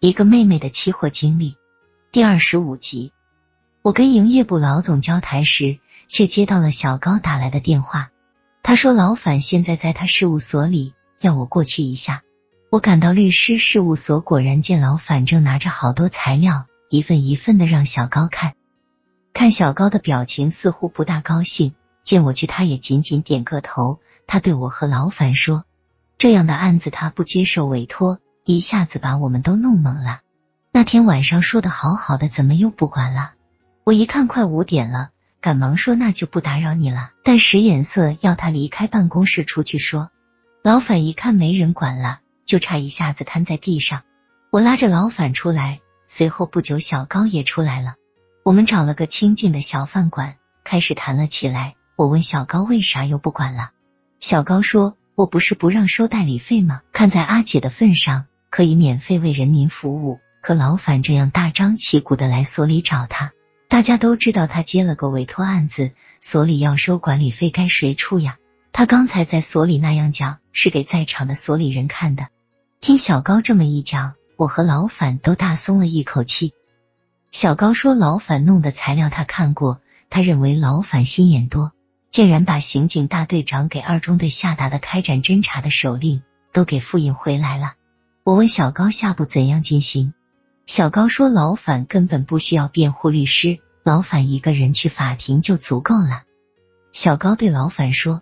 一个妹妹的期货经历第二十五集。我跟营业部老总交谈时，却接到了小高打来的电话。他说老反现在在他事务所里，要我过去一下。我赶到律师事务所，果然见老反正拿着好多材料，一份一份的让小高看。看小高的表情似乎不大高兴，见我去，他也仅仅点个头。他对我和老反说：“这样的案子他不接受委托。”一下子把我们都弄懵了。那天晚上说的好好的，怎么又不管了？我一看快五点了，赶忙说那就不打扰你了，但使眼色要他离开办公室出去说。老反一看没人管了，就差一下子瘫在地上。我拉着老反出来，随后不久小高也出来了。我们找了个清静的小饭馆，开始谈了起来。我问小高为啥又不管了，小高说：“我不是不让收代理费吗？看在阿姐的份上。”可以免费为人民服务，可老反这样大张旗鼓的来所里找他，大家都知道他接了个委托案子，所里要收管理费，该谁出呀？他刚才在所里那样讲，是给在场的所里人看的。听小高这么一讲，我和老反都大松了一口气。小高说，老反弄的材料他看过，他认为老反心眼多，竟然把刑警大队长给二中队下达的开展侦查的手令都给复印回来了。我问小高下步怎样进行，小高说老反根本不需要辩护律师，老反一个人去法庭就足够了。小高对老反说：“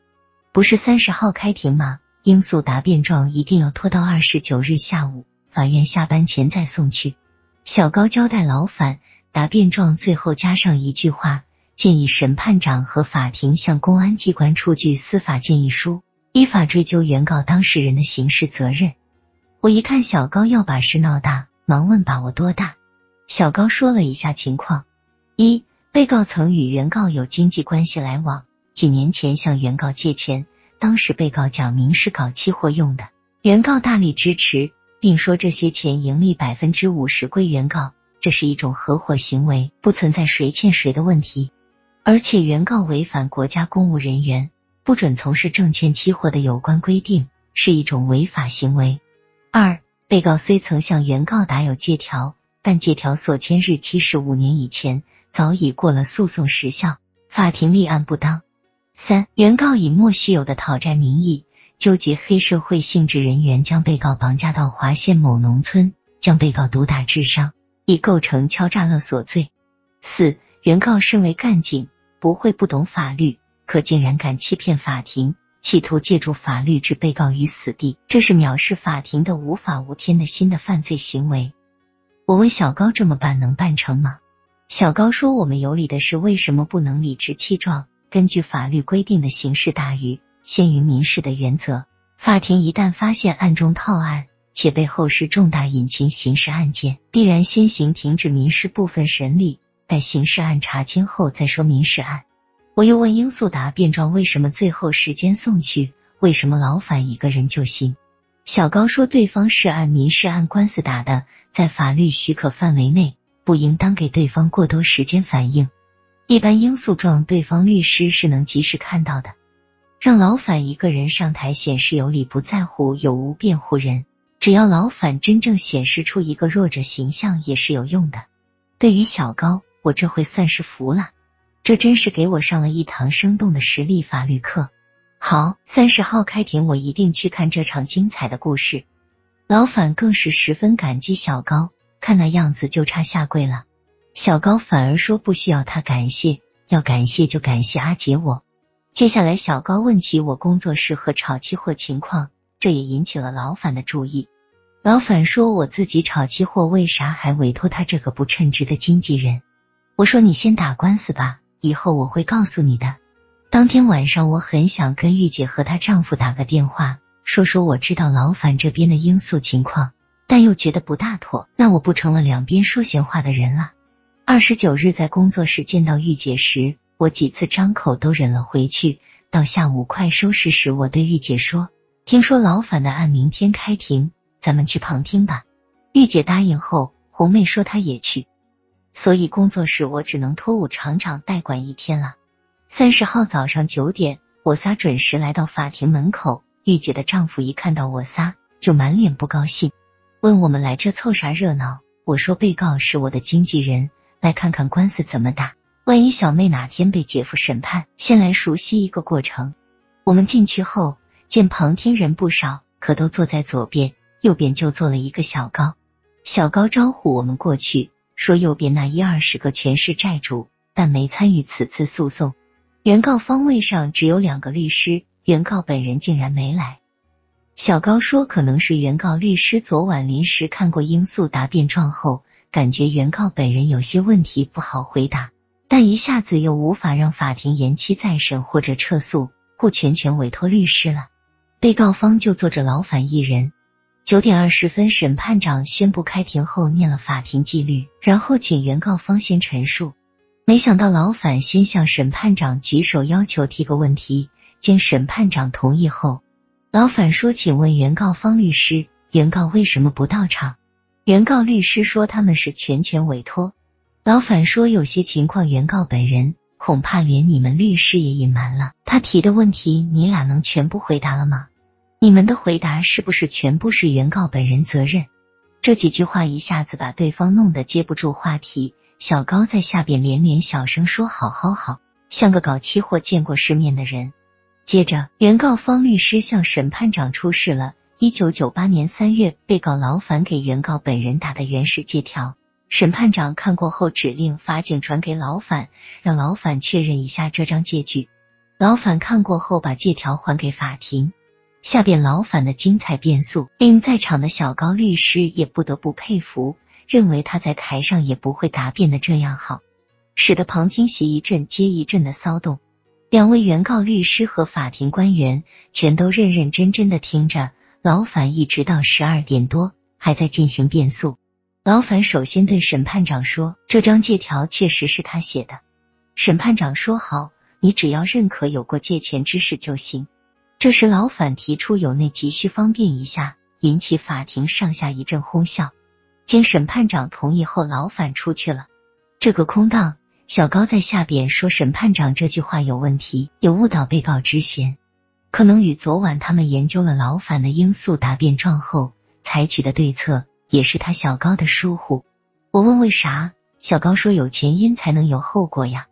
不是三十号开庭吗？应诉答辩状一定要拖到二十九日下午，法院下班前再送去。”小高交代老反，答辩状最后加上一句话，建议审判长和法庭向公安机关出具司法建议书，依法追究原告当事人的刑事责任。我一看小高要把事闹大，忙问把握多大。小高说了一下情况：一，被告曾与原告有经济关系来往，几年前向原告借钱，当时被告讲明是搞期货用的，原告大力支持，并说这些钱盈利百分之五十归原告，这是一种合伙行为，不存在谁欠谁的问题。而且原告违反国家公务人员不准从事证券期货的有关规定，是一种违法行为。二，被告虽曾向原告打有借条，但借条所签日期是五年以前，早已过了诉讼时效，法庭立案不当。三，原告以莫须有的讨债名义，纠集黑社会性质人员将被告绑架到华县某农村，将被告毒打致伤，已构成敲诈勒索罪。四，原告身为干警，不会不懂法律，可竟然敢欺骗法庭。企图借助法律置被告于死地，这是藐视法庭的无法无天的新的犯罪行为。我问小高这么办能办成吗？小高说：“我们有理的是，为什么不能理直气壮？根据法律规定的刑事大于先于民事的原则，法庭一旦发现案中套案，且背后是重大隐情刑事案件，必然先行停止民事部分审理，待刑事案查清后再说民事案。”我又问英素答辩状为什么最后时间送去？为什么劳反一个人就行？小高说，对方是按民事案官司打的，在法律许可范围内，不应当给对方过多时间反应。一般应诉状，对方律师是能及时看到的。让劳反一个人上台显示有理，不在乎有无辩护人，只要劳反真正显示出一个弱者形象，也是有用的。对于小高，我这回算是服了。这真是给我上了一堂生动的实力法律课。好，三十号开庭，我一定去看这场精彩的故事。老反更是十分感激小高，看那样子就差下跪了。小高反而说不需要他感谢，要感谢就感谢阿杰我。接下来，小高问起我工作室和炒期货情况，这也引起了老反的注意。老反说我自己炒期货，为啥还委托他这个不称职的经纪人？我说你先打官司吧。以后我会告诉你的。当天晚上，我很想跟玉姐和她丈夫打个电话，说说我知道老反这边的因素情况，但又觉得不大妥，那我不成了两边说闲话的人了。二十九日在工作室见到玉姐时，我几次张口都忍了回去。到下午快收拾时，我对玉姐说：“听说老反的案明天开庭，咱们去旁听吧。”玉姐答应后，红妹说她也去。所以工作室我只能托武厂长代管一天了。三十号早上九点，我仨准时来到法庭门口。玉姐的丈夫一看到我仨，就满脸不高兴，问我们来这凑啥热闹。我说被告是我的经纪人，来看看官司怎么打。万一小妹哪天被姐夫审判，先来熟悉一个过程。我们进去后，见旁听人不少，可都坐在左边，右边就坐了一个小高。小高招呼我们过去，说右边那一二十个全是债主，但没参与此次诉讼。原告方位上只有两个律师，原告本人竟然没来。小高说，可能是原告律师昨晚临时看过应诉答辩状后，感觉原告本人有些问题不好回答。但一下子又无法让法庭延期再审或者撤诉，故全权委托律师了。被告方就坐着劳反一人。九点二十分，审判长宣布开庭后，念了法庭纪律，然后请原告方先陈述。没想到劳反先向审判长举手要求提个问题，经审判长同意后，劳反说：“请问原告方律师，原告为什么不到场？”原告律师说：“他们是全权委托。”老反说，有些情况原告本人恐怕连你们律师也隐瞒了。他提的问题，你俩能全部回答了吗？你们的回答是不是全部是原告本人责任？这几句话一下子把对方弄得接不住话题。小高在下边连连小声说：“好好好，像个搞期货见过世面的人。”接着，原告方律师向审判长出示了一九九八年三月被告劳烦给原告本人打的原始借条。审判长看过后，指令法警传给劳反，让劳反确认一下这张借据。劳反看过后，把借条还给法庭。下边劳反的精彩辩诉，令在场的小高律师也不得不佩服，认为他在台上也不会答辩的这样好，使得旁听席一阵接一阵的骚动。两位原告律师和法庭官员全都认认真真的听着，劳反一直到十二点多还在进行辩诉。劳烦首先对审判长说：“这张借条确实是他写的。”审判长说：“好，你只要认可有过借钱之事就行。”这时，老反提出有内急需方便一下，引起法庭上下一阵哄笑。经审判长同意后，老反出去了。这个空档，小高在下边说：“审判长这句话有问题，有误导被告之嫌，可能与昨晚他们研究了劳烦的应诉答辩状后采取的对策。”也是他小高的疏忽。我问为啥，小高说有前因才能有后果呀。